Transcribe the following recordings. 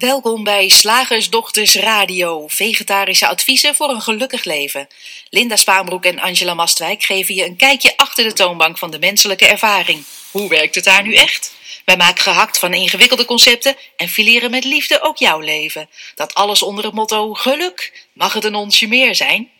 Welkom bij Slagersdochters Radio, vegetarische adviezen voor een gelukkig leven. Linda Spaanbroek en Angela Mastwijk geven je een kijkje achter de toonbank van de menselijke ervaring. Hoe werkt het daar nu echt? Wij maken gehakt van ingewikkelde concepten en fileren met liefde ook jouw leven. Dat alles onder het motto geluk. Mag het een onsje meer zijn?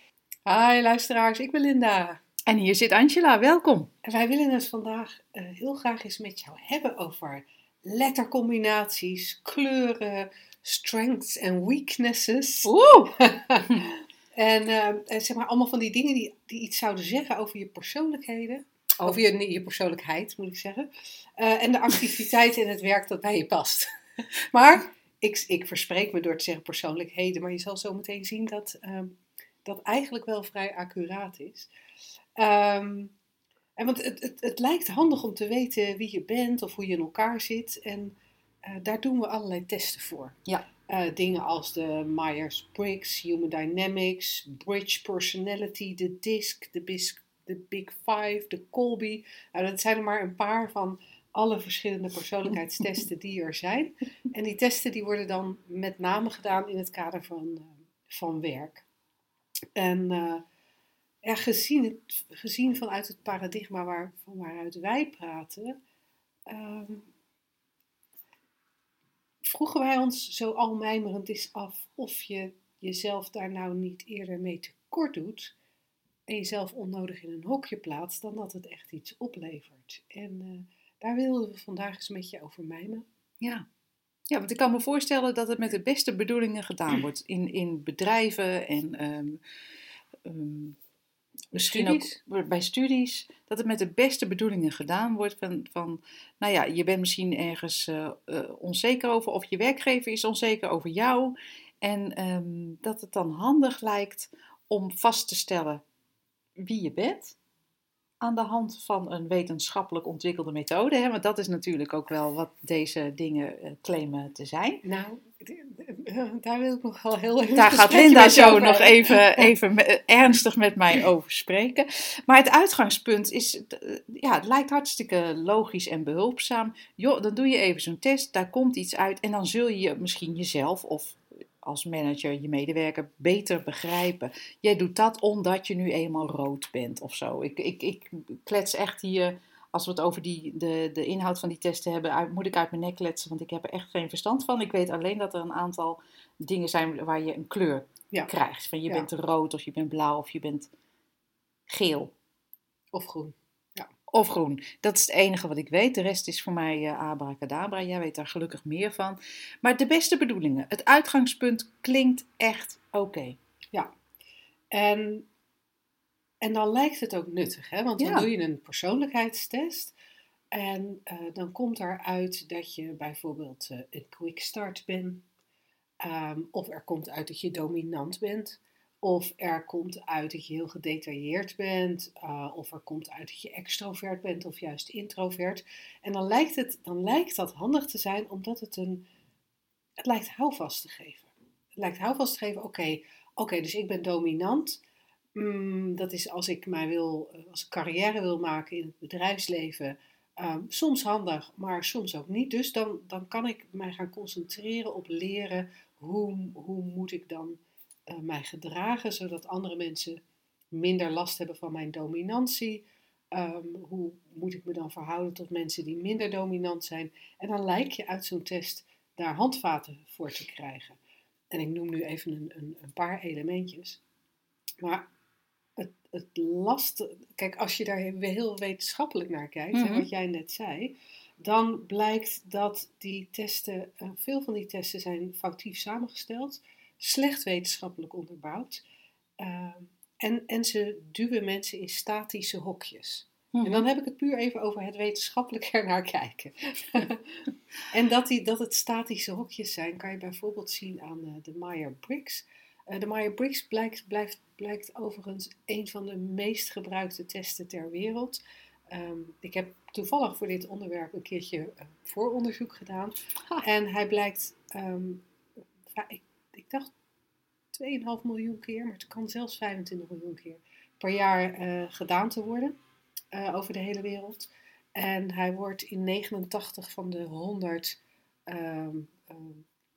Hi luisteraars, ik ben Linda. En hier zit Angela, welkom. En wij willen het vandaag uh, heel graag eens met jou hebben over lettercombinaties, kleuren, strengths en weaknesses. Oeh! en uh, zeg maar allemaal van die dingen die, die iets zouden zeggen over je persoonlijkheden. Oh. Over je, je persoonlijkheid, moet ik zeggen. Uh, en de activiteiten in het werk dat bij je past. maar ik, ik verspreek me door te zeggen persoonlijkheden, maar je zal zo meteen zien dat um, dat eigenlijk wel vrij accuraat is. Um, en want het, het, het, lijkt handig om te weten wie je bent of hoe je in elkaar zit. En uh, daar doen we allerlei testen voor. Ja. Uh, dingen als de Myers-Briggs, Human Dynamics, Bridge Personality, de DISC, de, BISC, de Big Five, de Colby. Nou, dat zijn er maar een paar van alle verschillende persoonlijkheidstesten die er zijn. En die testen die worden dan met name gedaan in het kader van, uh, van werk. En ja, gezien, gezien vanuit het paradigma waar, van waaruit wij praten, um, vroegen wij ons zo al mijmerend eens af of je jezelf daar nou niet eerder mee tekort doet en jezelf onnodig in een hokje plaatst, dan dat het echt iets oplevert. En uh, daar wilden we vandaag eens met je over mijmen. Ja. Ja, want ik kan me voorstellen dat het met de beste bedoelingen gedaan wordt in, in bedrijven en um, um, misschien studies. ook bij studies, dat het met de beste bedoelingen gedaan wordt. Van, van nou ja, je bent misschien ergens uh, uh, onzeker over, of je werkgever is onzeker over jou. En um, dat het dan handig lijkt om vast te stellen wie je bent. Aan de hand van een wetenschappelijk ontwikkelde methode. Hè? Want dat is natuurlijk ook wel wat deze dingen uh, claimen te zijn. Nou, daar wil ik nog wel heel even. Daar gaat Linda zo nog even, even ernstig met mij over spreken. Maar het uitgangspunt is, ja, het lijkt hartstikke logisch en behulpzaam. Joh, dan doe je even zo'n test, daar komt iets uit en dan zul je misschien jezelf of als manager je medewerker beter begrijpen. Jij doet dat omdat je nu eenmaal rood bent of zo. Ik, ik, ik klets echt hier als we het over die, de, de inhoud van die testen hebben, uit, moet ik uit mijn nek kletsen, want ik heb er echt geen verstand van. Ik weet alleen dat er een aantal dingen zijn waar je een kleur ja. krijgt. Van je ja. bent rood of je bent blauw of je bent geel. Of groen. Of groen. Dat is het enige wat ik weet. De rest is voor mij uh, abracadabra. Jij weet daar gelukkig meer van. Maar de beste bedoelingen. Het uitgangspunt klinkt echt oké. Okay. Ja. En en dan lijkt het ook nuttig, hè? want dan ja. doe je een persoonlijkheidstest. En uh, dan komt eruit dat je bijvoorbeeld uh, een quick start bent. Um, of er komt uit dat je dominant bent. Of er komt uit dat je heel gedetailleerd bent. Uh, of er komt uit dat je extrovert bent of juist introvert. En dan lijkt, het, dan lijkt dat handig te zijn omdat het een. Het lijkt houvast te geven. Het lijkt houvast te geven, oké, oké, dus ik ben dominant. Mm, dat is als ik mij wil, eh, als ik carrière wil maken in het bedrijfsleven, um, soms handig, maar soms ook niet. Dus dan, dan kan ik mij gaan concentreren op leren hoe, hoe moet ik dan uh, mij gedragen, zodat andere mensen minder last hebben van mijn dominantie. Um, hoe moet ik me dan verhouden tot mensen die minder dominant zijn? En dan lijkt je uit zo'n test daar handvaten voor te krijgen. En ik noem nu even een, een, een paar elementjes. Maar het, het last. Kijk, als je daar heel wetenschappelijk naar kijkt, mm -hmm. wat jij net zei, dan blijkt dat die testen, uh, veel van die testen zijn foutief samengesteld, slecht wetenschappelijk onderbouwd. Uh, en, en ze duwen mensen in statische hokjes. Mm -hmm. En dan heb ik het puur even over het wetenschappelijk ernaar kijken. en dat, die, dat het statische hokjes zijn, kan je bijvoorbeeld zien aan uh, de Meyer-Briggs. Uh, de Meyer-Briggs blijkt, blijft, blijkt overigens een van de meest gebruikte testen ter wereld. Um, ik heb toevallig voor dit onderwerp een keertje uh, vooronderzoek gedaan. Ha. En hij blijkt, um, ik, ik, dacht 2,5 miljoen keer, maar het kan zelfs 25 miljoen keer per jaar uh, gedaan te worden over de hele wereld. En hij wordt in 89 van de 100 um,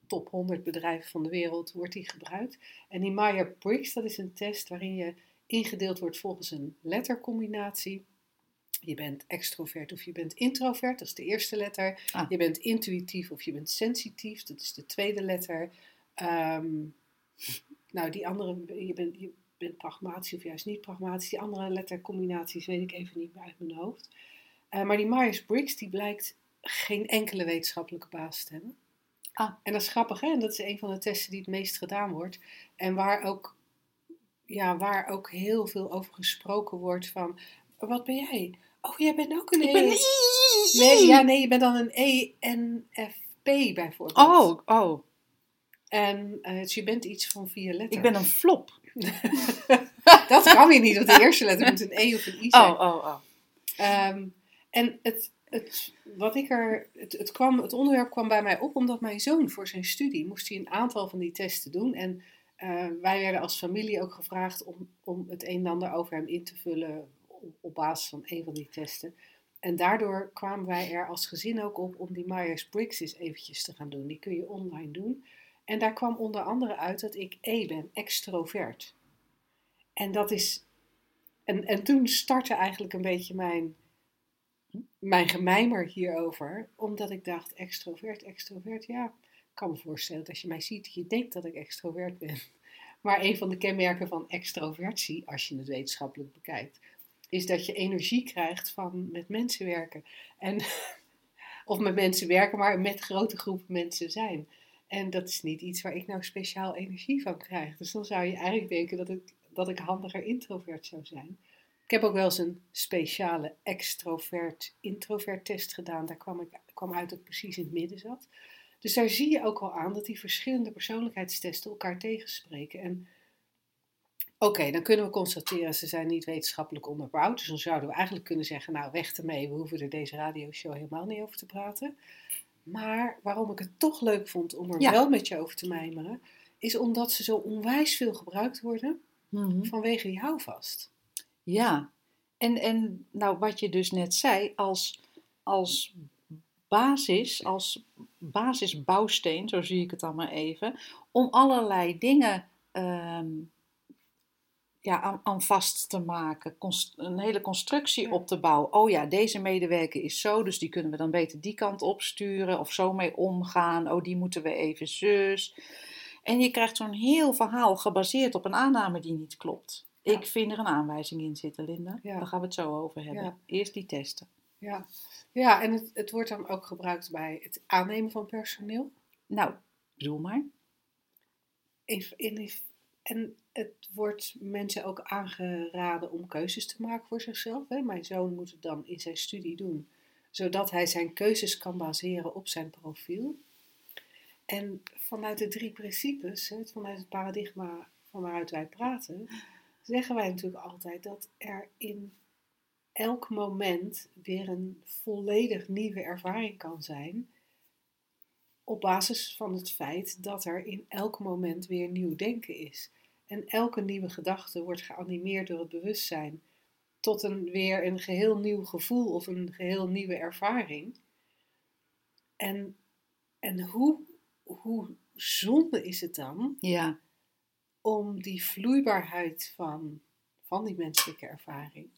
top 100 bedrijven van de wereld wordt die gebruikt. En die Myers-Briggs, dat is een test waarin je ingedeeld wordt volgens een lettercombinatie. Je bent extrovert of je bent introvert, dat is de eerste letter. Ah. Je bent intuïtief of je bent sensitief, dat is de tweede letter. Ehm, nou, die andere, je bent, je bent pragmatisch of juist niet pragmatisch. Die andere lettercombinaties weet ik even niet meer uit mijn hoofd. Uh, maar die Myers-Briggs, die blijkt geen enkele wetenschappelijke basis te hebben. Ah. En dat is grappig, hè? En dat is een van de testen die het meest gedaan wordt. En waar ook, ja, waar ook heel veel over gesproken wordt van... Wat ben jij? Oh, jij bent ook een Ik E. ben een Nee, ja, nee, je bent dan een ENFP bijvoorbeeld. Oh, oh. En uh, dus je bent iets van vier letters. Ik ben een flop. dat kan weer niet, want de eerste letter moet een E of een I zijn. Oh, oh, oh. Um, en het, het, wat ik er, het, het, kwam, het onderwerp kwam bij mij op omdat mijn zoon voor zijn studie moest hij een aantal van die testen doen. En uh, wij werden als familie ook gevraagd om, om het een en ander over hem in te vullen op, op basis van een van die testen. En daardoor kwamen wij er als gezin ook op om die Myers-Briggs eens eventjes te gaan doen. Die kun je online doen. En daar kwam onder andere uit dat ik E ben, extrovert. En dat is. En, en toen startte eigenlijk een beetje mijn, mijn gemijmer hierover. Omdat ik dacht, extrovert, extrovert, ja. Ik kan me voorstellen dat als je mij ziet, je denkt dat ik extrovert ben. Maar een van de kenmerken van extrovertie, als je het wetenschappelijk bekijkt, is dat je energie krijgt van met mensen werken. En, of met mensen werken, maar met grote groepen mensen zijn. En dat is niet iets waar ik nou speciaal energie van krijg. Dus dan zou je eigenlijk denken dat ik, dat ik handiger introvert zou zijn. Ik heb ook wel eens een speciale extrovert-introvert test gedaan. Daar kwam, ik, kwam uit dat ik precies in het midden zat. Dus daar zie je ook al aan dat die verschillende persoonlijkheidstesten elkaar tegenspreken. En oké, dan kunnen we constateren ze zijn niet wetenschappelijk onderbouwd. Dus dan zouden we eigenlijk kunnen zeggen, nou weg ermee, we hoeven er deze radioshow helemaal niet over te praten. Maar waarom ik het toch leuk vond om er ja. wel met je over te mijmeren, is omdat ze zo onwijs veel gebruikt worden mm -hmm. vanwege die houvast. Ja, en, en nou wat je dus net zei, als, als basis, als basisbouwsteen, zo zie ik het dan maar even, om allerlei dingen um, ja, aan, aan, vast te maken, een hele constructie ja. op te bouwen. Oh ja, deze medewerker is zo, dus die kunnen we dan beter die kant opsturen of zo mee omgaan. Oh, die moeten we even zus. En je krijgt zo'n heel verhaal gebaseerd op een aanname die niet klopt. Ja. Ik vind er een aanwijzing in zitten, Linda. Ja. Daar gaan we het zo over hebben. Eerst die testen. Ja, ja en het, het wordt dan ook gebruikt bij het aannemen van personeel. Nou, bedoel maar. In, in, en het wordt mensen ook aangeraden om keuzes te maken voor zichzelf. Hè? Mijn zoon moet het dan in zijn studie doen, zodat hij zijn keuzes kan baseren op zijn profiel. En vanuit de drie principes, vanuit het paradigma van waaruit wij praten, zeggen wij natuurlijk altijd dat er in elk moment weer een volledig nieuwe ervaring kan zijn. Op basis van het feit dat er in elk moment weer nieuw denken is. En elke nieuwe gedachte wordt geanimeerd door het bewustzijn tot een weer een geheel nieuw gevoel of een geheel nieuwe ervaring. En, en hoe, hoe zonde is het dan ja. om die vloeibaarheid van, van die menselijke ervaring,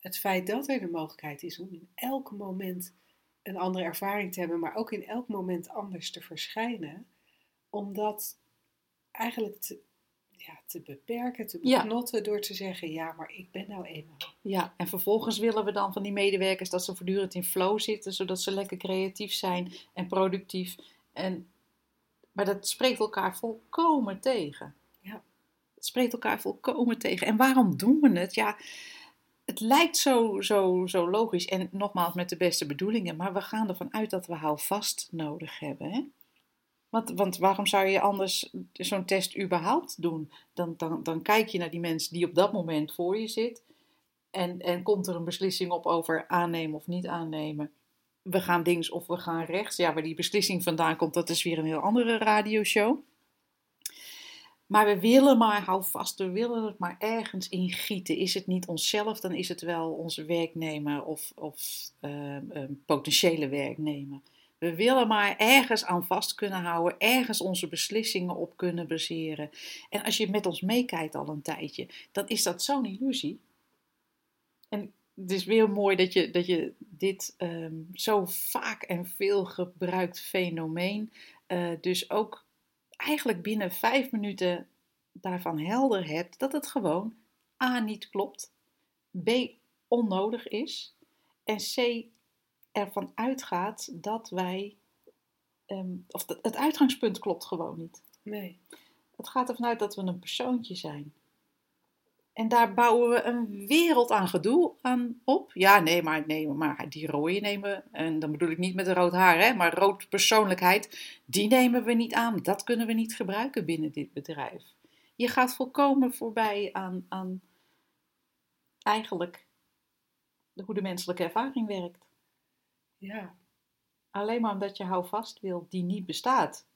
het feit dat er de mogelijkheid is om in elk moment een andere ervaring te hebben, maar ook in elk moment anders te verschijnen, om dat eigenlijk te, ja, te beperken, te beknotten ja. door te zeggen, ja, maar ik ben nou eenmaal. Ja, en vervolgens willen we dan van die medewerkers dat ze voortdurend in flow zitten, zodat ze lekker creatief zijn en productief. En, maar dat spreekt elkaar volkomen tegen. Ja. Het spreekt elkaar volkomen tegen. En waarom doen we het? Ja, het lijkt zo, zo, zo logisch en nogmaals met de beste bedoelingen, maar we gaan ervan uit dat we houvast nodig hebben. Hè? Want, want waarom zou je anders zo'n test überhaupt doen? Dan, dan, dan kijk je naar die mensen die op dat moment voor je zit. En, en komt er een beslissing op over aannemen of niet aannemen. We gaan links of we gaan rechts. Ja, waar die beslissing vandaan komt, dat is weer een heel andere radioshow. Maar we willen maar, hou vast, we willen het maar ergens ingieten. Is het niet onszelf, dan is het wel onze werknemer of, of uh, uh, potentiële werknemer. We willen maar ergens aan vast kunnen houden, ergens onze beslissingen op kunnen baseren. En als je met ons meekijkt al een tijdje, dan is dat zo'n illusie. En het is weer mooi dat je, dat je dit ehm, zo vaak en veel gebruikt fenomeen, uh, dus ook eigenlijk binnen vijf minuten daarvan helder hebt dat het gewoon A niet klopt, B onnodig is en C ervan uitgaat dat wij, ehm, of het uitgangspunt klopt gewoon niet. Nee. Het gaat ervan uit dat we een persoontje zijn. En daar bouwen we een wereld aan gedoe aan op. Ja, nee, maar, nee, maar die rode nemen, en dan bedoel ik niet met een rood haar, hè, maar rood persoonlijkheid, die nemen we niet aan. Dat kunnen we niet gebruiken binnen dit bedrijf. Je gaat volkomen voorbij aan, aan eigenlijk hoe de menselijke ervaring werkt. Ja. Alleen maar omdat je houvast wil die niet bestaat.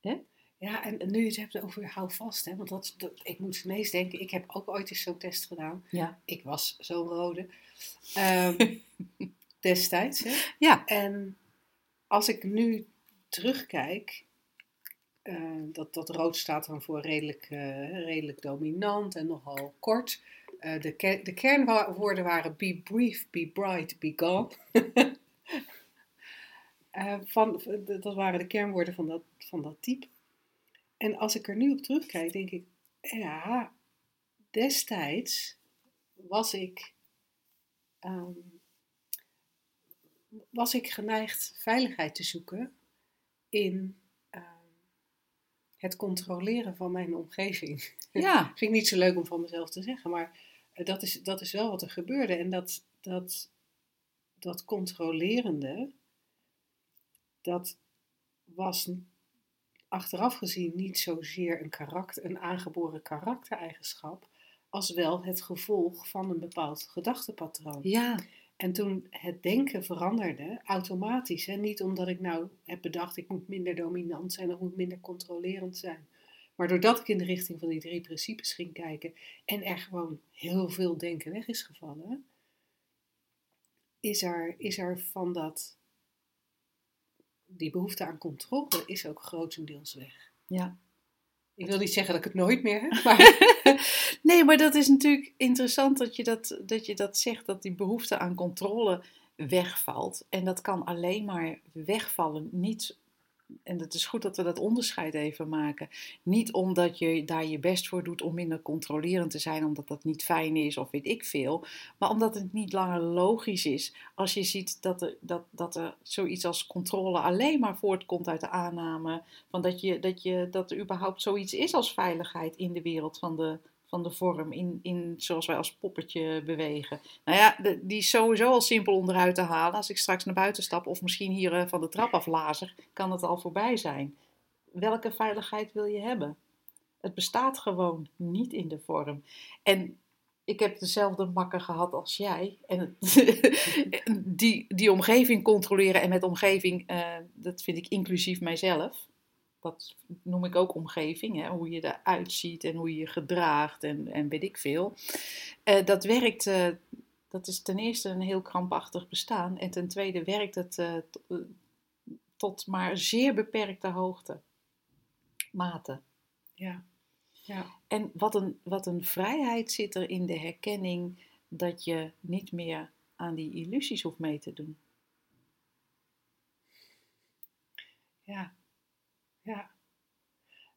Hè? Ja, en nu je het hebt over houvast, hè, want dat, dat, ik moet ineens denken, ik heb ook ooit eens zo'n test gedaan. Ja. Ik was zo'n rode. Um, destijds, hè. Ja. En als ik nu terugkijk, uh, dat, dat rood staat dan voor redelijk, uh, redelijk dominant en nogal kort. Uh, de, ke de kernwoorden waren be brief, be bright, be gone. van, dat waren de kernwoorden van dat, van dat type. En als ik er nu op terugkijk, denk ik, ja, destijds was ik, um, was ik geneigd veiligheid te zoeken in um, het controleren van mijn omgeving. Ja. Vind ik niet zo leuk om van mezelf te zeggen, maar uh, dat, is, dat is wel wat er gebeurde. En dat, dat, dat controlerende, dat was achteraf gezien niet zozeer een, karakter, een aangeboren karaktereigenschap, als wel het gevolg van een bepaald gedachtepatroon. Ja. En toen het denken veranderde, automatisch, hè, niet omdat ik nou heb bedacht ik moet minder dominant zijn of moet minder controlerend zijn, maar doordat ik in de richting van die drie principes ging kijken en er gewoon heel veel denken weg is gevallen, is er, is er van dat die behoefte aan controle is ook grotendeels weg. Ja. Ik wil niet zeggen dat ik het nooit meer heb, maar... nee, maar dat is natuurlijk interessant dat je dat, dat je dat zegt, dat die behoefte aan controle wegvalt. En dat kan alleen maar wegvallen, niet en het is goed dat we dat onderscheid even maken. Niet omdat je daar je best voor doet om minder controlerend te zijn, omdat dat niet fijn is of weet ik veel. Maar omdat het niet langer logisch is als je ziet dat er, dat, dat er zoiets als controle alleen maar voortkomt uit de aanname van dat, je, dat, je, dat er überhaupt zoiets is als veiligheid in de wereld van de, van de vorm, in, in zoals wij als poppetje bewegen. Nou ja, die is sowieso al simpel onderuit te halen. Als ik straks naar buiten stap of misschien hier uh, van de trap aflazer, kan het al voorbij zijn. Welke veiligheid wil je hebben? Het bestaat gewoon niet in de vorm. En ik heb dezelfde makker gehad als jij. En die, die omgeving controleren en met omgeving, uh, dat vind ik inclusief mijzelf dat noem ik ook omgeving, hè? hoe je eruit ziet en hoe je je gedraagt en, en weet ik veel. Uh, dat werkt, uh, dat is ten eerste een heel krampachtig bestaan en ten tweede werkt het uh, tot maar zeer beperkte hoogte, mate. Ja. ja. En wat een, wat een vrijheid zit er in de herkenning dat je niet meer aan die illusies hoeft mee te doen. Ja, ja.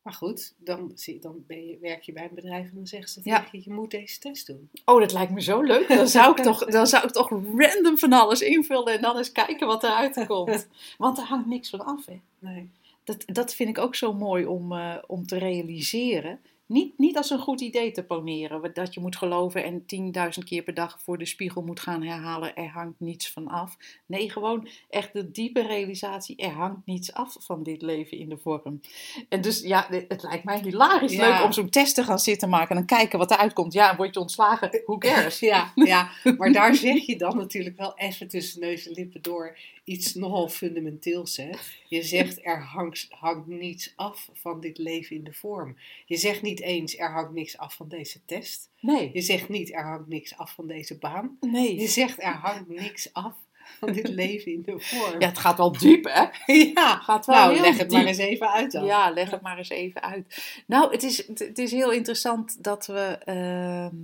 Maar goed, dan, dan ben je, werk je bij een bedrijf en dan zeggen ze Ja. je, je moet deze test doen. Oh, dat lijkt me zo leuk. Dan zou ik toch, dan zou ik toch random van alles invullen en dan eens kijken wat eruit komt. Want er hangt niks van af, hè. Nee. Dat, dat vind ik ook zo mooi om, eh, om te realiseren. Niet, niet als een goed idee te poneren, dat je moet geloven en 10.000 keer per dag voor de spiegel moet gaan herhalen, er hangt niets van af. Nee, gewoon echt de diepe realisatie, er hangt niets af van dit leven in de vorm. En dus ja, het lijkt mij hilarisch Ja. leuk om zo'n test te gaan zitten maken en kijken wat eruit komt. Ja, word je ontslagen, who cares? Ja, ja, maar daar zeg je dan natuurlijk wel even tussen neus en lippen door iets nogal fundamenteels. Hè? Je zegt er hangt, hangt niets af van dit leven in de vorm. Je zegt niet eens er hangt niks af van deze test. Nee, Je zegt niet er hangt niks af van deze baan. Je nee. zegt er hangt niks af van dit leven in de vorm. Ja, het gaat wel diep, hè? ja, gaat wel nou, heel leg het diep. maar eens even uit dan. Ja, leg het maar eens even uit. Nou, het is, het- het is heel interessant dat we, ehm,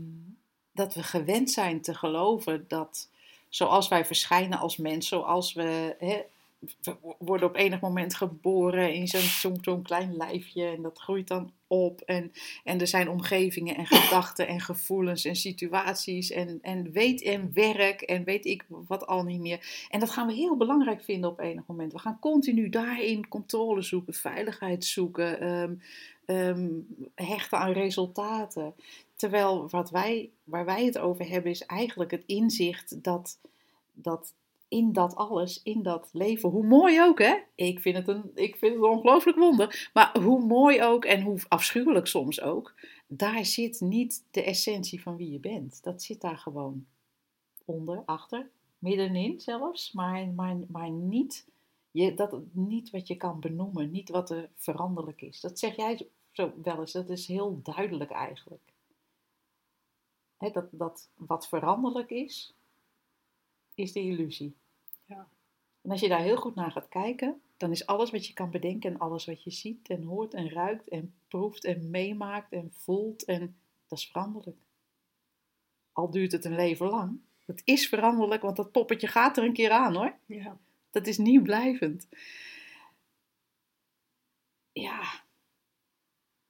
dat we gewend zijn te geloven dat zoals wij verschijnen als mens, zoals we, hè, we worden op enig moment geboren in zo'n zo'n klein lijfje en dat groeit dan op. En, en er zijn omgevingen en gedachten en gevoelens en situaties en, en weet en werk en weet ik wat al niet meer. En dat gaan we heel belangrijk vinden op enig moment. We gaan continu daarin controle zoeken, veiligheid zoeken, ehm, ehm, hechten aan resultaten. Terwijl wat wij, waar wij het over hebben is eigenlijk het inzicht dat, dat in dat alles, in dat leven, hoe mooi ook hè, ik vind het een, ik vind het ongelooflijk wonder, maar hoe mooi ook en hoe afschuwelijk soms ook, daar zit niet de essentie van wie je bent. Dat zit daar gewoon onder, achter, middenin zelfs, maar, maar, maar niet, je, dat, niet wat je kan benoemen, niet wat er veranderlijk is. Dat zeg jij zo wel eens, dat is heel duidelijk eigenlijk. Dat, dat wat veranderlijk is, is de illusie. Ja. En als je daar heel goed naar gaat kijken, dan is alles wat je kan bedenken en alles wat je ziet en hoort en ruikt en proeft en meemaakt en voelt, en dat is veranderlijk. Al duurt het een leven lang. Het is veranderlijk, want dat poppetje gaat er een keer aan hoor. Ja. Dat is niet blijvend. Ja,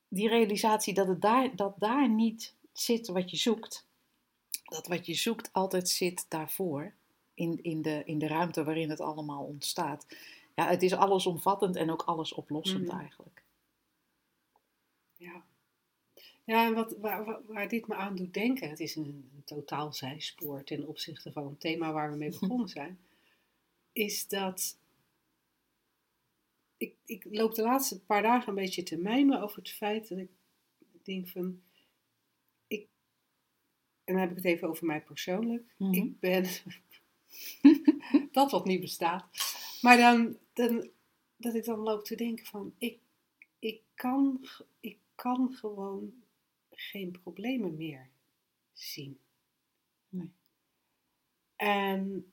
die realisatie dat, het daar, dat daar niet zit wat je zoekt. Dat wat je zoekt altijd zit daarvoor. In, in, de, in de ruimte waarin het allemaal ontstaat. Ja, het is allesomvattend en ook alles oplossend Mhm. eigenlijk. Ja, ja en wat, waar, waar, waar dit me aan doet denken, het is een, een totaal zijspoor ten opzichte van het thema waar we mee begonnen zijn, is dat ik, ik loop de laatste paar dagen een beetje te mijmen over het feit dat ik denk van, ik, en dan heb ik het even over mij persoonlijk, Mhm. ik ben dat wat niet bestaat, maar dan, dan dat ik dan loop te denken van, ik, ik, kan, ik kan gewoon geen problemen meer zien. Nee. En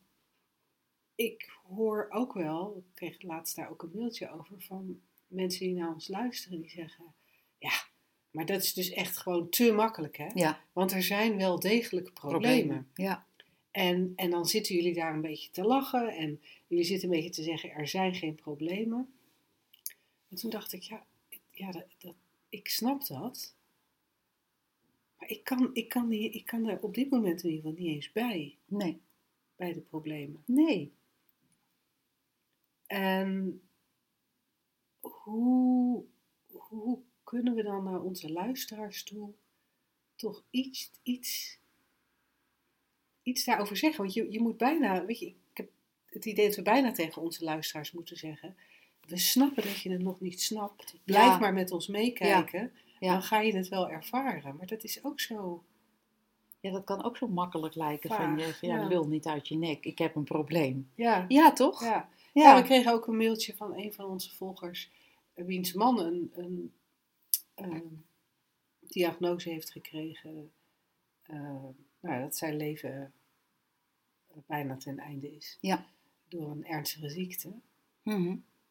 ik hoor ook wel, ik kreeg laatst daar ook een mailtje over van mensen die naar ons luisteren, die zeggen, ja, maar dat is dus echt gewoon te makkelijk, hè? Ja, Want er zijn wel degelijk problemen. Ja, En, en dan zitten jullie daar een beetje te lachen en jullie zitten een beetje te zeggen, er zijn geen problemen. En toen dacht ik, ja, ja dat, dat, ik snap dat. Maar ik kan, ik, kan die, ik kan er op dit moment in ieder geval niet eens bij, nee, bij de problemen. nee. En hoe, hoe kunnen we dan naar onze luisteraars toe toch iets, iets, iets daarover zeggen? Want je, je moet bijna, weet je, ik heb het idee dat we bijna tegen onze luisteraars moeten zeggen. We snappen dat je het nog niet snapt. Blijf Ja. maar met ons meekijken. Ja. Dan ga je het wel ervaren. Maar dat is ook zo. Ja, dat kan ook zo makkelijk lijken van je, van, ja, lul niet uit je nek, ik heb een probleem. Ja, Ja, toch? ja. Ja. We kregen ook een mailtje van een van onze volgers, wiens man een, een, ehm, diagnose heeft gekregen. eh, nou, dat zijn leven eh, bijna ten einde is. Ja. Door een ernstige ziekte.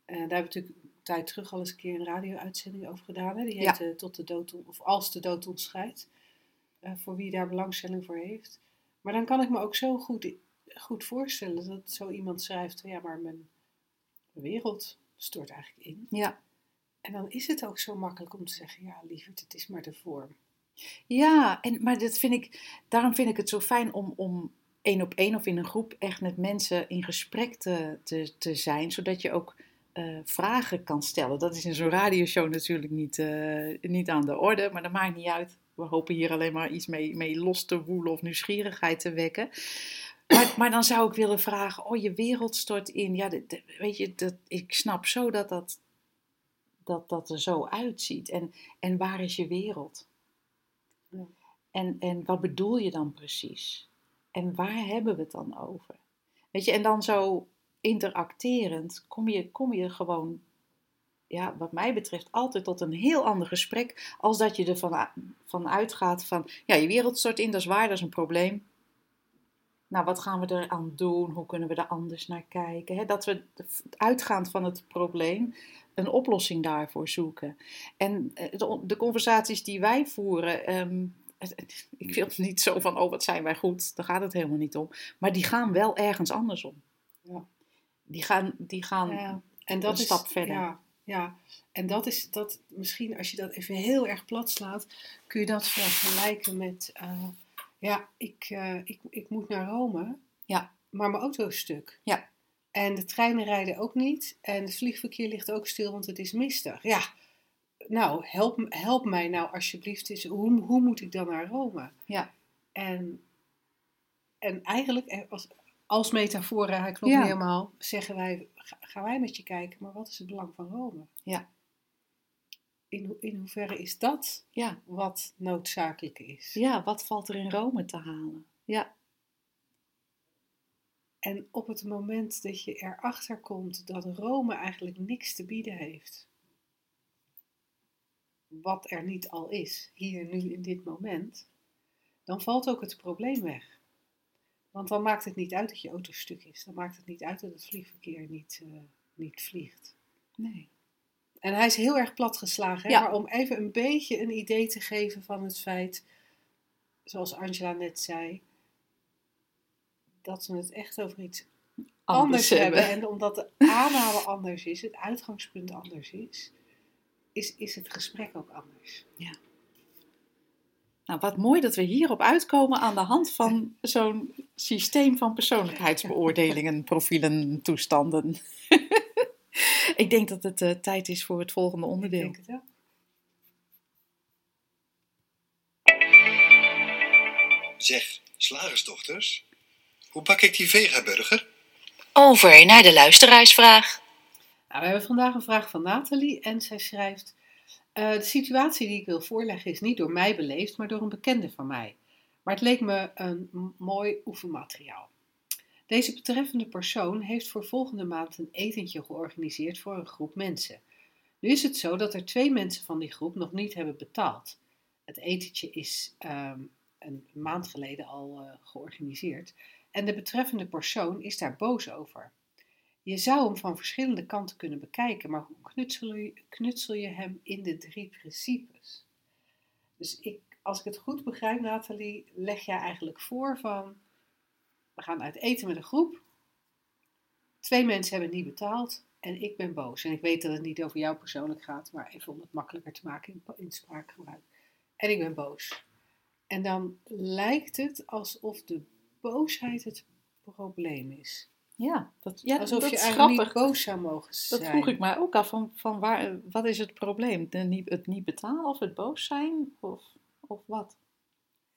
En daar hebben we natuurlijk een tijd terug al eens een keer een radio-uitzending over gedaan. Hè? Die heet Tot de dood, of Als de dood ons scheidt. Eh, voor wie daar belangstelling voor heeft. Maar dan kan ik me ook zo goed, goed voorstellen dat zo iemand schrijft: van, Ja, maar mijn wereld stort eigenlijk in. Ja. En dan is het ook zo makkelijk om te zeggen: Ja, lieverd, het is maar de vorm. Ja, en, maar dat vind ik, daarom vind ik het zo fijn om, om één op één of in een groep echt met mensen in gesprek te, te, zijn, zodat je ook eh, vragen kan stellen. Dat is in zo'n radioshow natuurlijk niet, eh, niet aan de orde, maar dat maakt niet uit. We hopen hier alleen maar iets mee, mee los te woelen of nieuwsgierigheid te wekken. Maar, maar dan zou ik willen vragen, oh je wereld stort in. Ja, weet je, dat, ik snap zo dat dat, dat dat er zo uitziet. En, en waar is je wereld? En, en wat bedoel je dan precies? En waar hebben we het dan over? Weet je, en dan zo interacterend kom je, kom je gewoon, ja, wat mij betreft, altijd tot een heel ander gesprek. Als dat je ervan van uitgaat van, ja, je wereld stort in, dat is waar, dat is een probleem. nou, wat gaan we eraan doen? Hoe kunnen we er anders naar kijken? Dat we uitgaand van het probleem een oplossing daarvoor zoeken. En eh, de, de conversaties die wij voeren, ehm, ik wil niet zo van, oh wat zijn wij goed, daar gaat het helemaal niet om. Maar die gaan wel ergens anders om. Ja. Die gaan, die gaan ja. en dat een is, stap verder. Ja, ja, en dat is dat misschien als je dat even heel erg plat slaat, kun je dat vergelijken met, uh, ja, ik, uh, ik, ik moet naar Rome, ja. maar mijn auto is stuk. Ja. En de treinen rijden ook niet en het vliegverkeer ligt ook stil, want het is mistig. Ja, nou, help, help mij nou alsjeblieft eens, hoe, hoe moet ik dan naar Rome? Ja. En, en eigenlijk, eh, als, als metafoor, hij klopt niet helemaal, zeggen wij, gaan wij met je kijken, maar wat is het belang van Rome? Ja. In, in hoeverre is dat ja. wat noodzakelijk is? Ja, wat valt er in Rome te halen? Ja. En op het moment dat je erachter komt dat Rome eigenlijk niks te bieden heeft, wat er niet al is, hier nu in dit moment, dan valt ook het probleem weg. Want dan maakt het niet uit dat je auto stuk is. Dan maakt het niet uit dat het vliegverkeer niet, uh, niet vliegt. Nee. En hij is heel erg platgeslagen. Ja. Maar om even een beetje een idee te geven van het feit, zoals Angela net zei, dat we het echt over iets anders, hebben. En omdat de aanname anders is, het uitgangspunt anders is, is, is het gesprek ook anders. Ja. Nou, wat mooi dat we hierop uitkomen aan de hand van zo'n systeem van persoonlijkheidsbeoordelingen, profielen, toestanden. Ik denk dat het uh, tijd is voor het volgende onderdeel. Ik denk het. Zeg, slagersdochters, hoe bak ik die vegaburger? Over naar de luisteraarsvraag. Nou, we hebben vandaag een vraag van Nathalie en zij schrijft... Uh, de situatie die ik wil voorleggen is niet door mij beleefd, maar door een bekende van mij. Maar het leek me een mooi oefenmateriaal. Deze betreffende persoon heeft voor volgende maand een etentje georganiseerd voor een groep mensen. Nu is het zo dat er twee mensen van die groep nog niet hebben betaald. Het etentje is um, een maand geleden al uh, georganiseerd en de betreffende persoon is daar boos over. Je zou hem van verschillende kanten kunnen bekijken, maar hoe knutsel je, knutsel je hem in de drie principes? Dus ik, als ik het goed begrijp, Nathalie, leg jij eigenlijk voor van, we gaan uit eten met een groep, twee mensen hebben niet betaald en ik ben boos. En ik weet dat het niet over jou persoonlijk gaat, maar even om het makkelijker te maken in, in spraakgebruik. En ik ben boos. En dan lijkt het alsof de boosheid het probleem is. Ja, dat, ja, Alsof dat je eigenlijk niet boos zou mogen zijn. Dat vroeg ik mij ook af, van, van waar, wat is het probleem? De, niet, het niet betalen of het boos zijn of, of wat?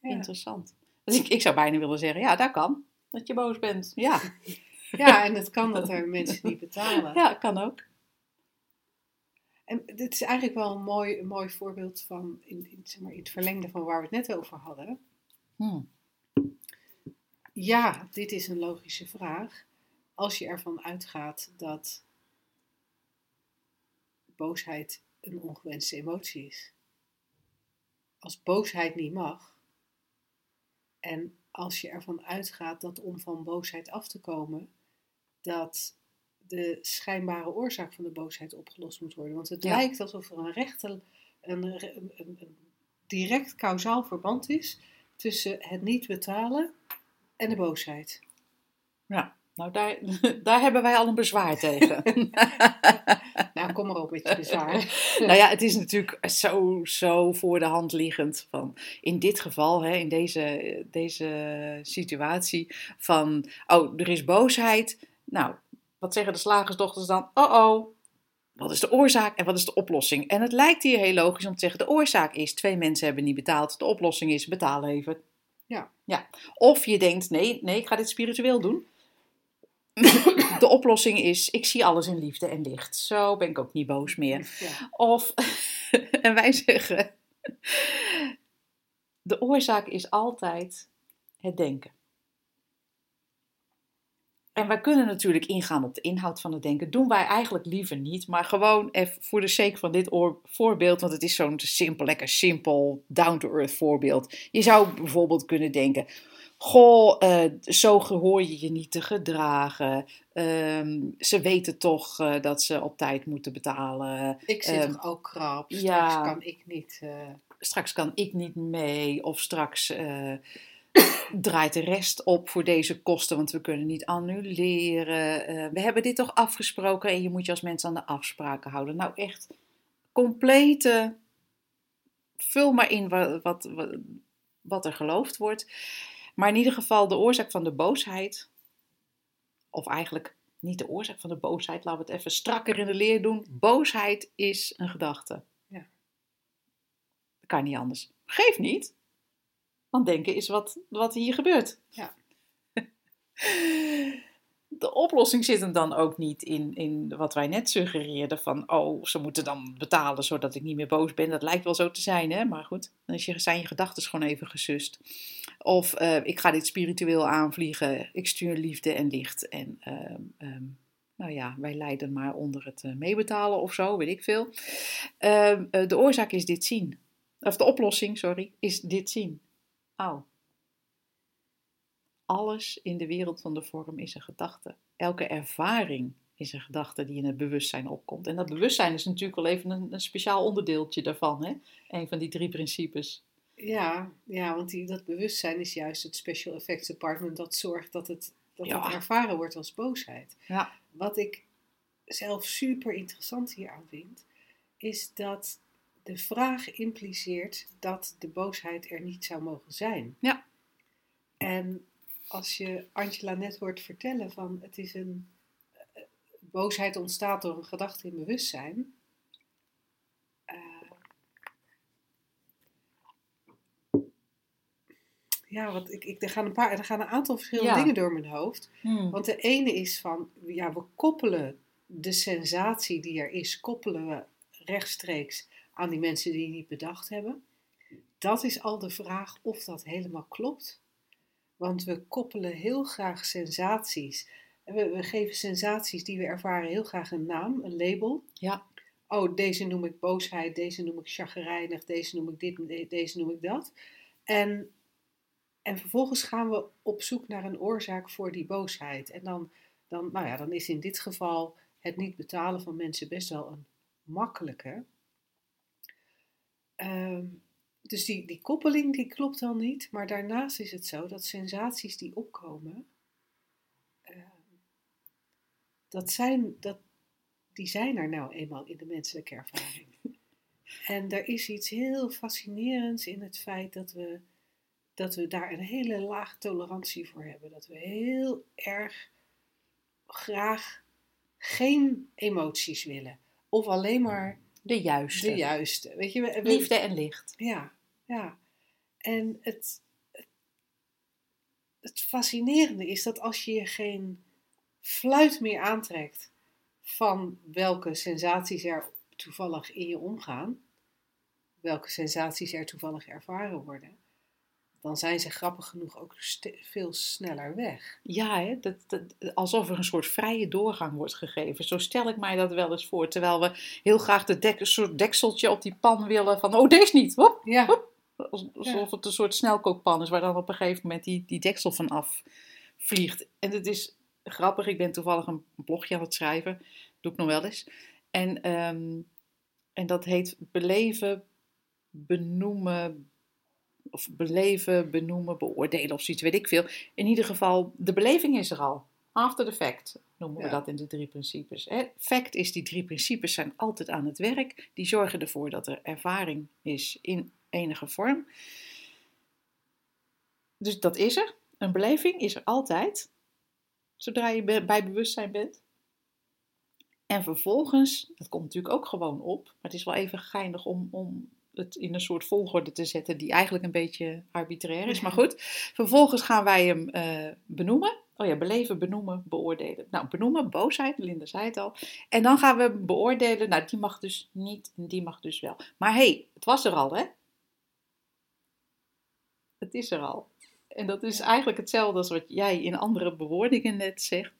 Interessant. Dus ik, ik zou bijna willen zeggen, ja, dat kan. Dat je boos bent, ja. ja, en het kan dat er mensen niet betalen. Ja, kan ook. En dit is eigenlijk wel een mooi, een mooi voorbeeld van, in, in, zeg maar, in het verlengde van waar we het net over hadden. Hmm. Ja, dit is een logische vraag als je ervan uitgaat dat boosheid een ongewenste emotie is. Als boosheid niet mag, en als je ervan uitgaat dat om van boosheid af te komen, dat de schijnbare oorzaak van de boosheid opgelost moet worden. Want het lijkt alsof er een, rechte, een, een, een direct kausaal verband is tussen het niet betalen en de boosheid. Ja. Nou, daar, daar hebben wij al een bezwaar tegen. nou, kom maar op met je bezwaar. nou ja, het is natuurlijk zo, zo voor de hand liggend. Van, in dit geval, hè, in deze, deze situatie, van, oh, er is boosheid. Nou, wat zeggen de slagersdochters dan? Oh, oh, wat is de oorzaak en wat is de oplossing? En het lijkt hier heel logisch om te zeggen: de oorzaak is twee mensen hebben niet betaald. De oplossing is betaal even. Ja. ja. Of je denkt: nee, nee, ik ga dit spiritueel doen de oplossing is, ik zie alles in liefde en licht. Zo ben ik ook niet boos meer. Of, en wij zeggen, de oorzaak is altijd het denken. En wij kunnen natuurlijk ingaan op de inhoud van het denken. Doen wij eigenlijk liever niet. Maar gewoon even voor de sake van dit voorbeeld. Want het is zo'n simpel, lekker simpel, down-to-earth voorbeeld. Je zou bijvoorbeeld kunnen denken: Goh, uh, zo hoor je je niet te gedragen. Ehm, ze weten toch uh, dat ze op tijd moeten betalen. Ik zit um, toch ook krap. Straks ja, kan ik niet. Uh... Straks kan ik niet mee. Of straks draait de rest op voor deze kosten, want we kunnen niet annuleren. we hebben dit toch afgesproken en je moet je als mens aan de afspraken houden. Nou, echt complete. Vul maar in wat, wat, wat er geloofd wordt. Maar in ieder geval de oorzaak van de boosheid, of eigenlijk niet de oorzaak van de boosheid, laten we het even strakker in de leer doen. Boosheid is een gedachte. Ja. Dat kan niet anders. Geef niet. Want denken is wat, wat hier gebeurt. Ja. de oplossing zit hem dan ook niet in, in wat wij net suggereerden: van oh, ze moeten dan betalen zodat ik niet meer boos ben. Dat lijkt wel zo te zijn, hè? maar goed, dan zijn je gedachten gewoon even gesust. Of uh, ik ga dit spiritueel aanvliegen, ik stuur liefde en licht. En uh, um, nou ja, wij lijden maar onder het uh, meebetalen of zo, weet ik veel. Uh, de oorzaak is dit zien. Of de oplossing, sorry, is dit zien. Oh, alles in de wereld van de vorm is een gedachte. Elke ervaring is een gedachte die in het bewustzijn opkomt. En dat bewustzijn is natuurlijk wel even een, een speciaal onderdeeltje daarvan, hè? Een van die drie principes. Ja, ja want die, dat bewustzijn is juist het special effects department dat zorgt dat het, dat het ervaren wordt als boosheid. Ja. Wat ik zelf super interessant hieraan vind, is dat de vraag impliceert dat de boosheid er niet zou mogen zijn. Ja. En als je Angela net hoort vertellen van het is een uh, boosheid ontstaat door een gedachte in bewustzijn. Uh, ja, want ik, ik, er, gaan een paar, er gaan een aantal verschillende dingen door mijn hoofd. Hmm. Want de ene is van, ja, we koppelen de sensatie die er is, koppelen we rechtstreeks aan die mensen die niet bedacht hebben. Dat is al de vraag of dat helemaal klopt. Want we koppelen heel graag sensaties. We, we, geven sensaties die we ervaren heel graag een naam, een label. Ja. Oh, deze noem ik boosheid, deze noem ik chagrijnig, deze noem ik dit, deze noem ik dat. En, en vervolgens gaan we op zoek naar een oorzaak voor die boosheid. En dan, dan, nou ja, dan is in dit geval het niet betalen van mensen best wel een makkelijke. Um, dus die, die koppeling die klopt dan niet. Maar daarnaast is het zo dat sensaties die opkomen, uh, dat zijn, dat, die zijn er nou eenmaal in de menselijke ervaring. En er is iets heel fascinerends in het feit dat we, dat we daar een hele laag tolerantie voor hebben. Dat we heel erg graag geen emoties willen. Of alleen maar de juiste. De juiste. Weet je, we, Liefde en licht. Ja, ja. En het, het, fascinerende is dat als je je geen fluit meer aantrekt van welke sensaties er toevallig in je omgaan, welke sensaties er toevallig ervaren worden, dan zijn ze grappig genoeg ook veel sneller weg. Ja, hè? Dat, dat, alsof er een soort vrije doorgang wordt gegeven. Zo stel ik mij dat wel eens voor. Terwijl we heel graag de dek, soort dekseltje op die pan willen van, oh deze niet, hop, ja. Hop. Alsof het een soort snelkookpan is waar dan op een gegeven moment die, die deksel van afvliegt. En het is grappig, ik ben toevallig een blogje aan het schrijven, doe ik nog wel eens. En, ehm, en dat heet beleven, benoemen, of beleven, benoemen, beoordelen of zoiets, weet ik veel. In ieder geval, de beleving is er al. After the fact noemen we dat in de drie principes. Hè? Fact is, die drie principes zijn altijd aan het werk. Die zorgen ervoor dat er ervaring is in enige vorm. Dus dat is er. Een beleving is er altijd, zodra je bij bewustzijn bent. En vervolgens, dat komt natuurlijk ook gewoon op, maar het is wel even geinig om, om het in een soort volgorde te zetten die eigenlijk een beetje arbitrair is. Maar goed, vervolgens gaan wij hem uh, benoemen. Oh ja, beleven, benoemen, beoordelen. Nou, benoemen, boosheid, Linda zei het al. En dan gaan we beoordelen, nou die mag dus niet en die mag dus wel. Maar hé, hey, het was er al hè. Het is er al. En dat is eigenlijk hetzelfde als wat jij in andere bewoordingen net zegt.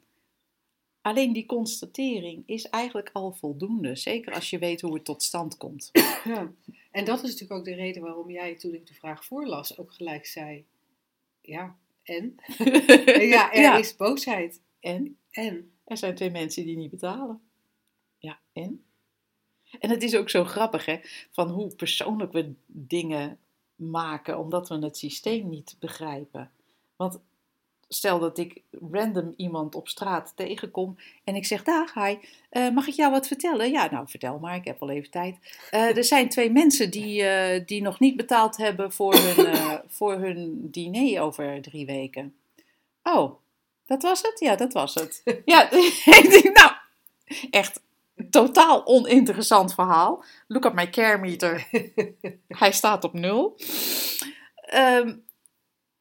Alleen die constatering is eigenlijk al voldoende. Zeker als je weet hoe het tot stand komt. Ja, en dat is natuurlijk ook de reden waarom jij, toen ik de vraag voorlas, ook gelijk zei: Ja, En? ja, er Ja. is boosheid. En? En? Er zijn twee mensen die niet betalen. Ja, en? En het is ook zo grappig, hè, van hoe persoonlijk we dingen maken, omdat we het systeem niet begrijpen. Want stel dat ik random iemand op straat tegenkom en ik zeg, dag, hi, eh, mag ik jou wat vertellen? Ja, nou, vertel maar, ik heb wel even tijd. Eh, er zijn twee mensen die, eh, die nog niet betaald hebben voor hun, voor hun diner over drie weken. Oh, dat was het? Ja, dat was het. Ja, ik denk, nou, echt totaal oninteressant verhaal. Look at my care meter. Hij staat op nul. Ehm,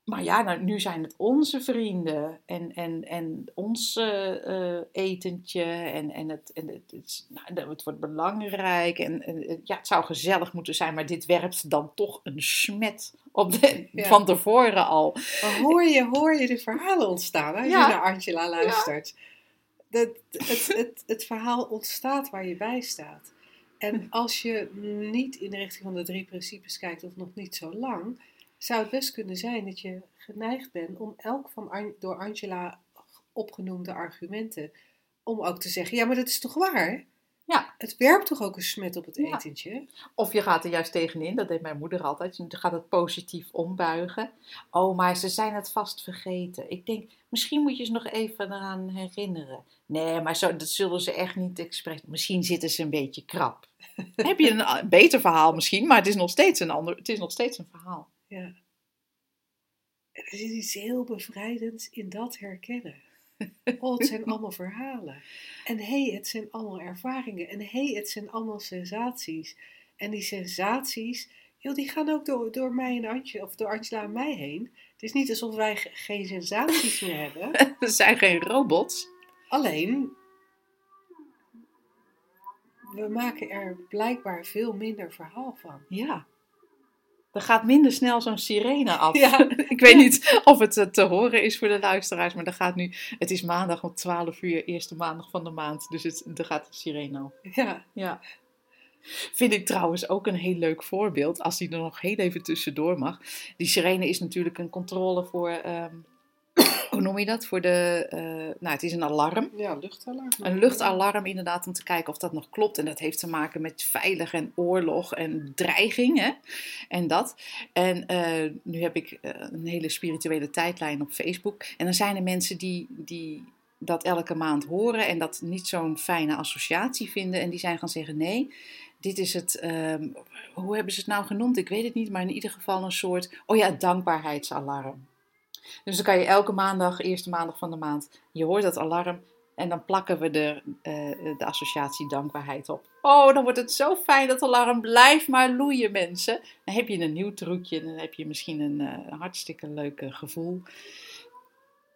maar ja, nou, nu zijn het onze vrienden en, en, en ons eh, etentje en, en, het, en het, nou, het wordt belangrijk en, en ja, het zou gezellig moeten zijn, maar dit werpt dan toch een smet op de, Ja. van tevoren al. Maar hoor je, hoor je de verhalen ontstaan als Ja. je naar Angela luistert? Dat, het, het, het verhaal ontstaat waar je bij staat. En als je niet in de richting van de drie principes kijkt, of nog niet zo lang, zou het best kunnen zijn dat je geneigd bent om elk van An- door Angela opgenoemde argumenten, om ook te zeggen, ja, maar dat is toch waar? Ja. Het werpt toch ook een smet op het Ja. etentje? Of je gaat er juist tegenin, dat deed mijn moeder altijd. Je gaat het positief ombuigen. Oh, maar ze zijn het vast vergeten. Ik denk, misschien moet je ze nog even eraan herinneren. Nee, maar zo, dat zullen ze echt niet expres. Misschien zitten ze een beetje krap. Heb je een a- beter verhaal misschien, maar het is nog steeds een ander. Het is nog steeds een verhaal. Ja. Er zit iets heel bevrijdends in dat herkennen. Oh, het zijn allemaal verhalen. En hé, hey, het zijn allemaal ervaringen. En hé, hey, het zijn allemaal sensaties. En die sensaties, joh, die gaan ook door, door mij en Antje, of door Angela en mij heen. Het is niet alsof wij ge- geen sensaties meer hebben. We zijn geen robots. Alleen, we maken er blijkbaar veel minder verhaal van. Ja. Er gaat minder snel zo'n sirene af. Ja. Ik weet niet of het eh, te horen is voor de luisteraars, maar er gaat nu. Het is maandag om 12 uur, eerste maandag van de maand. Dus het, er gaat een sirene af. Ja, Ja. Vind ik trouwens ook een heel leuk voorbeeld, als die er nog heel even tussendoor mag. Die sirene is natuurlijk een controle voor, ehm, hoe noem je dat? Voor de, eh, nou het is een alarm. ja luchtalarm. Een luchtalarm inderdaad, om te kijken of dat nog klopt. En dat heeft te maken met veilig en oorlog en dreiging. Hè? En dat. En eh, nu heb ik eh, een hele spirituele tijdlijn op Facebook. En dan zijn er mensen die, die dat elke maand horen en dat niet zo'n fijne associatie vinden. En die zijn gaan zeggen, nee, dit is het, ehm, hoe hebben ze het nou genoemd? Ik weet het niet, maar in ieder geval een soort, oh ja, dankbaarheidsalarm. Dus dan kan je elke maandag, eerste maandag van de maand, je hoort dat alarm en dan plakken we de, eh, de associatie dankbaarheid op. Oh, dan wordt het zo fijn dat alarm. Blijf maar loeien, mensen. Dan heb je een nieuw trucje. Dan heb je misschien een eh, hartstikke leuk eh, gevoel.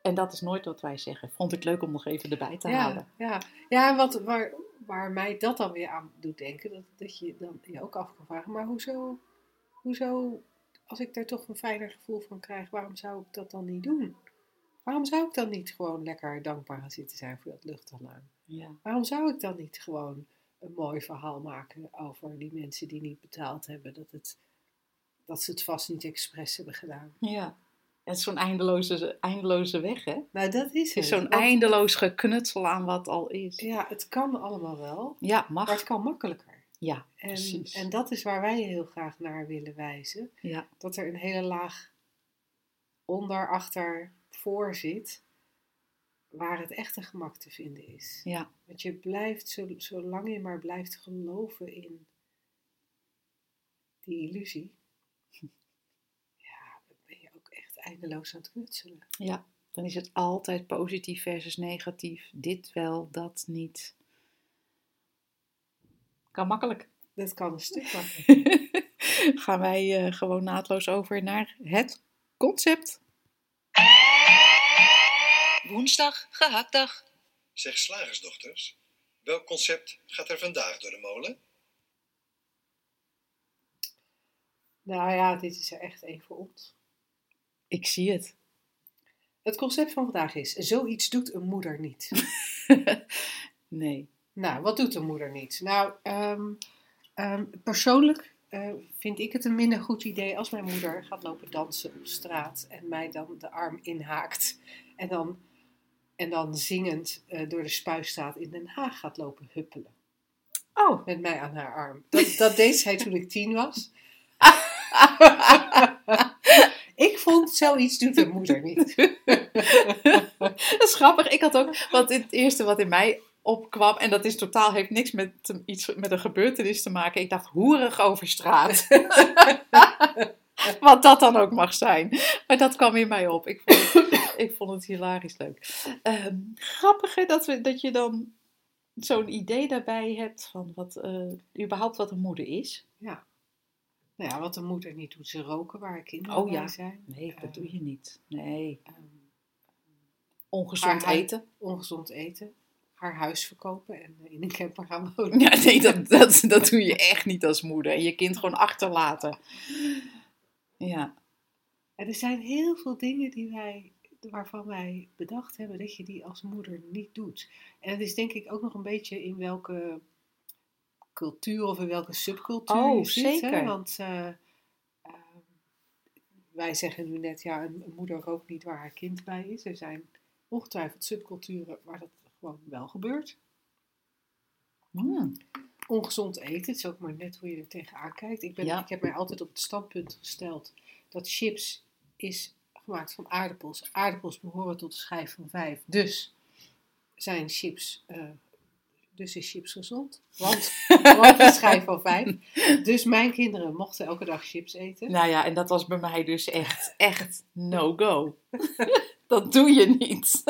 En dat is nooit wat wij zeggen. Vond ik leuk om nog even erbij te halen. Ja, ja. wat, waar, waar mij dat dan weer aan doet denken, dat, dat je dan je ook af kan vragen, maar hoezo, hoezo, als ik daar toch een fijner gevoel van krijg, waarom zou ik dat dan niet doen? Waarom zou ik dan niet gewoon lekker dankbaar gaan zitten zijn voor dat luchtalarm? Ja. Waarom zou ik dan niet gewoon een mooi verhaal maken over die mensen die niet betaald hebben, dat, het, dat ze het vast niet expres hebben gedaan? ja. Het is zo'n eindeloze, eindeloze weg, hè? Nou, dat is Het het. is zo'n eindeloos geknutsel aan wat al is. Ja, het kan allemaal wel, Ja, maar het kan makkelijker. Ja, En, precies. en dat is waar wij heel graag naar willen wijzen. Ja. Dat er een hele laag onder, achter, voor zit, waar het echte gemak te vinden is. Ja. Want je blijft, zo, zolang je maar blijft geloven in die illusie, ja, dan ben je ook echt eindeloos aan het knutselen. Ja, dan is het altijd positief versus negatief. Dit wel, dat niet. Kan makkelijk. Dat kan een stuk makkelijker. Gaan wij eh, gewoon naadloos over naar het concept. Woensdag, gehaktdag. Zeg slagersdochters, welk concept gaat er vandaag door de molen? Nou ja, dit is er echt één voor ons. Ik zie het. Het concept van vandaag is: zoiets doet een moeder niet. nee. Nou, wat doet een moeder niet? Nou, ehm, ehm, persoonlijk eh, vind ik het een minder goed idee als mijn moeder gaat lopen dansen op straat en mij dan de arm inhaakt. En dan, en dan zingend eh, door de spuistraat in Den Haag gaat lopen huppelen. Oh. Met mij aan haar arm. Dat, dat deed zij toen ik tien was. ik vond zoiets doet een moeder niet. dat is grappig. Ik had ook, want het eerste wat in mij opkwam, en dat is totaal, heeft niks met iets met een gebeurtenis te maken. Ik dacht, hoerig over straat. Wat dat dan ook mag zijn. Maar dat kwam in mij op. Ik vond het, ik vond het hilarisch leuk. Um, grappig hè, dat, we, dat je dan zo'n idee daarbij hebt van wat, uh, überhaupt wat een moeder is. Ja. Nou ja, wat een moeder niet doet, ze roken waar kinderen oh, ja. zijn. Nee, dat doe je niet. Nee. Um, ongezond eten. Ongezond eten. Haar huis verkopen en in een camper gaan wonen. Ja, nee, dat, dat, dat doe je echt niet als moeder. En je kind gewoon achterlaten. Ja. En er zijn heel veel dingen die wij, waarvan wij bedacht hebben dat je die als moeder niet doet. En het is denk ik ook nog een beetje in welke cultuur of in welke subcultuur oh, je zit. Zeker. Hè? Want uh, uh, wij zeggen nu net, ja, een, een, moeder rookt niet waar haar kind bij is. Er zijn ongetwijfeld subculturen waar dat gewoon wel gebeurt. Mm. Ongezond eten, het is ook maar net hoe je er tegenaan kijkt. Ik, ben, ik heb mij altijd op het standpunt gesteld dat chips is gemaakt van aardappels. Aardappels behoren tot de schijf van vijf. Dus zijn chips uh, dus is chips gezond. Want, want een schijf van vijf. Dus mijn kinderen mochten elke dag chips eten. Nou ja, en dat was bij mij dus echt, echt no-go. dat doe je niet.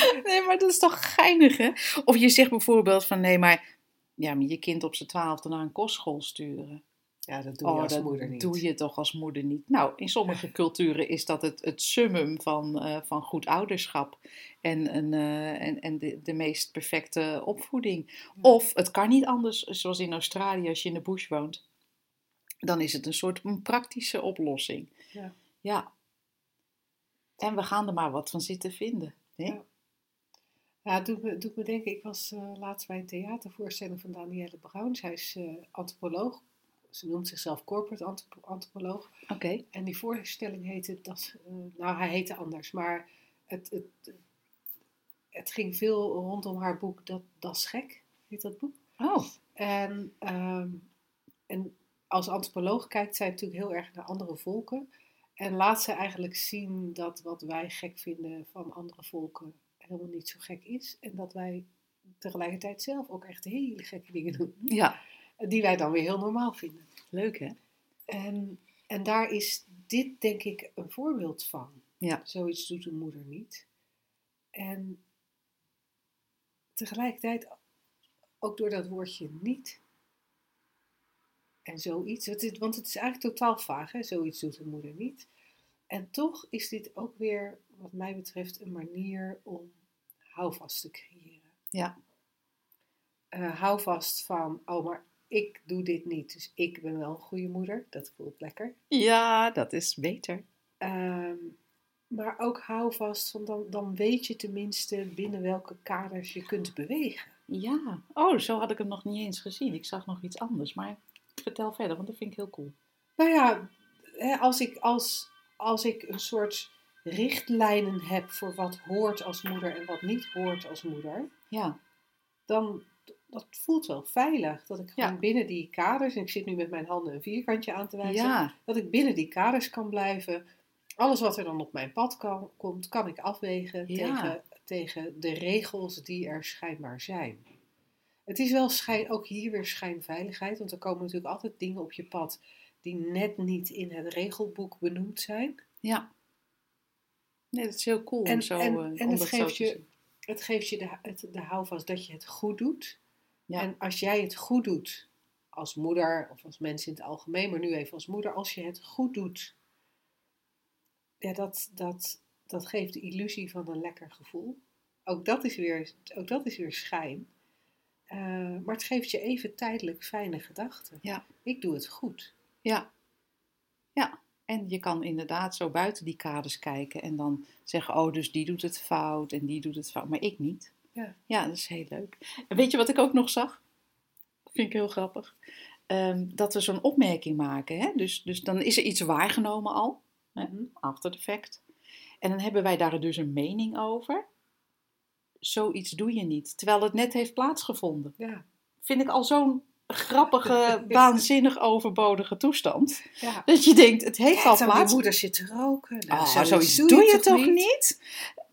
nee, maar dat is toch geinig, hè? Of je zegt bijvoorbeeld van, nee, maar ja, je kind op zijn twaalfde naar een kostschool sturen. Ja, dat doe je oh, als moeder niet. doe je toch als moeder niet. Nou, in sommige culturen is dat het, het summum van, uh, van goed ouderschap en, een, uh, en, en de, de meest perfecte opvoeding. Of het kan niet anders, zoals in Australië als je in de bush woont. Dan is het een soort een praktische oplossing. Ja. ja. En we gaan er maar wat van zitten vinden. Hè? Ja. Ja, het doet me, doet me denken, ik was uh, laatst bij een theatervoorstelling van Danielle Brown. Zij is uh, antropoloog, ze noemt zichzelf corporate antropoloog. Oké. En die voorstelling heette, dat, uh, nou hij heette anders, maar het, het, het ging veel rondom haar boek Dat, dat is gek, heet dat boek. Oh. En, um, en als antropoloog kijkt zij natuurlijk heel erg naar andere volken. En laat ze eigenlijk zien dat wat wij gek vinden van andere volken helemaal niet zo gek is. En dat wij tegelijkertijd zelf ook echt hele gekke dingen doen. Ja. Die wij dan weer heel normaal vinden. Leuk hè? En, en daar is dit denk ik een voorbeeld van. Ja. Zoiets doet een moeder niet. En tegelijkertijd ook door dat woordje niet. En zoiets. Want het is eigenlijk totaal vaag, hè? zoiets doet een moeder niet. En toch is dit ook weer, wat mij betreft, een manier om houvast te creëren. Ja. Uh, houvast van, oh, maar ik doe dit niet, dus ik ben wel een goede moeder. Dat voelt lekker. Ja, dat is beter. Um, maar ook houvast van, dan, dan weet je tenminste binnen welke kaders je kunt bewegen. Ja, oh, zo had ik hem nog niet eens gezien. Ik zag nog iets anders, maar vertel verder, want dat vind ik heel cool. Nou ja, als ik, als, als ik een soort richtlijnen heb voor wat hoort als moeder en wat niet hoort als moeder, ja. dan dat voelt wel veilig. Dat ik gewoon binnen die kaders, en ik zit nu met mijn handen een vierkantje aan te wijzen, ja. dat ik binnen die kaders kan blijven. Alles wat er dan op mijn pad kan, komt, kan ik afwegen tegen, tegen de regels die er schijnbaar zijn. Het is wel schijn, ook hier weer schijnveiligheid, want er komen natuurlijk altijd dingen op je pad die net niet in het regelboek benoemd zijn. Ja. Nee, dat is heel cool en, om zo, en, en het, geeft je, het geeft je de, het, de houvast dat je het goed doet. Ja. En als jij het goed doet, als moeder of als mens in het algemeen, maar nu even als moeder, als je het goed doet, ja, dat, dat, dat geeft de illusie van een lekker gevoel. Ook dat is weer, ook dat is weer schijn. Uh, maar het geeft je even tijdelijk fijne gedachten. Ja. Ik doe het goed. Ja. Ja. En je kan inderdaad zo buiten die kaders kijken en dan zeggen, oh, dus die doet het fout en die doet het fout, maar ik niet. Ja, ja dat is heel leuk. En weet je wat ik ook nog zag? Dat vind ik heel grappig. ehm, dat we zo'n opmerking maken. Hè? Dus, dus dan is er iets waargenomen al, hè? Mhm. after the fact. En dan hebben wij daar dus een mening over. Zoiets doe je niet, terwijl het net heeft plaatsgevonden. Ja. Vind ik al zo'n grappige, waanzinnig overbodige toestand. Ja. Dat je denkt, het heeft al plaats. moeder zit te roken. Nou, Ah, zoiets, doe, je, toch niet?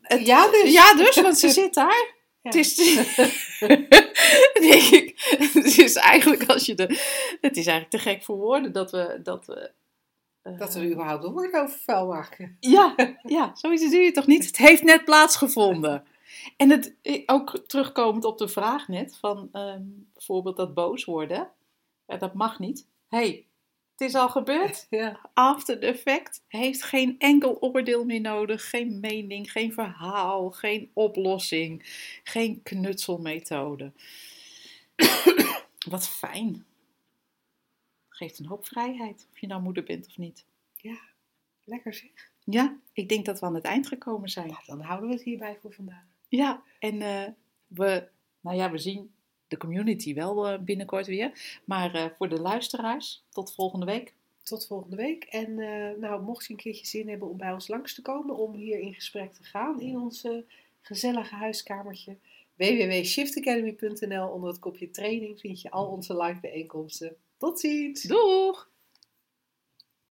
Het- Ja, dus. Ja, dus, want ze zit daar. Ja. Het is, denk ik, het is eigenlijk als je de, het is eigenlijk te gek voor woorden dat we, dat we, eh, Dat we er überhaupt een woord over vuil maken. ja, ja, zoiets doe je toch niet? Het heeft net plaatsgevonden. En het, ook terugkomend op de vraag net, van ehm, bijvoorbeeld dat boos worden, ja, dat mag niet. hey, het is al gebeurd. Ja. After the fact heeft geen enkel oordeel meer nodig, geen mening, geen verhaal, geen oplossing, geen knutselmethode. Wat fijn. Geeft een hoop vrijheid, of je nou moeder bent of niet. Lekker zeg. Ja, ik denk dat we aan het eind gekomen zijn. Nou, dan houden we het hierbij voor vandaag. Ja, en eh, we, nou ja, we zien de community wel eh, binnenkort weer. Maar eh, voor de luisteraars, tot volgende week. Tot volgende week. En nou, mocht je een keertje zin hebben om bij ons langs te komen, om hier in gesprek te gaan in ons eh, gezellige huiskamertje, www.shiftacademy.nl onder het kopje training vind je al onze live bijeenkomsten. Tot ziens! Doeg!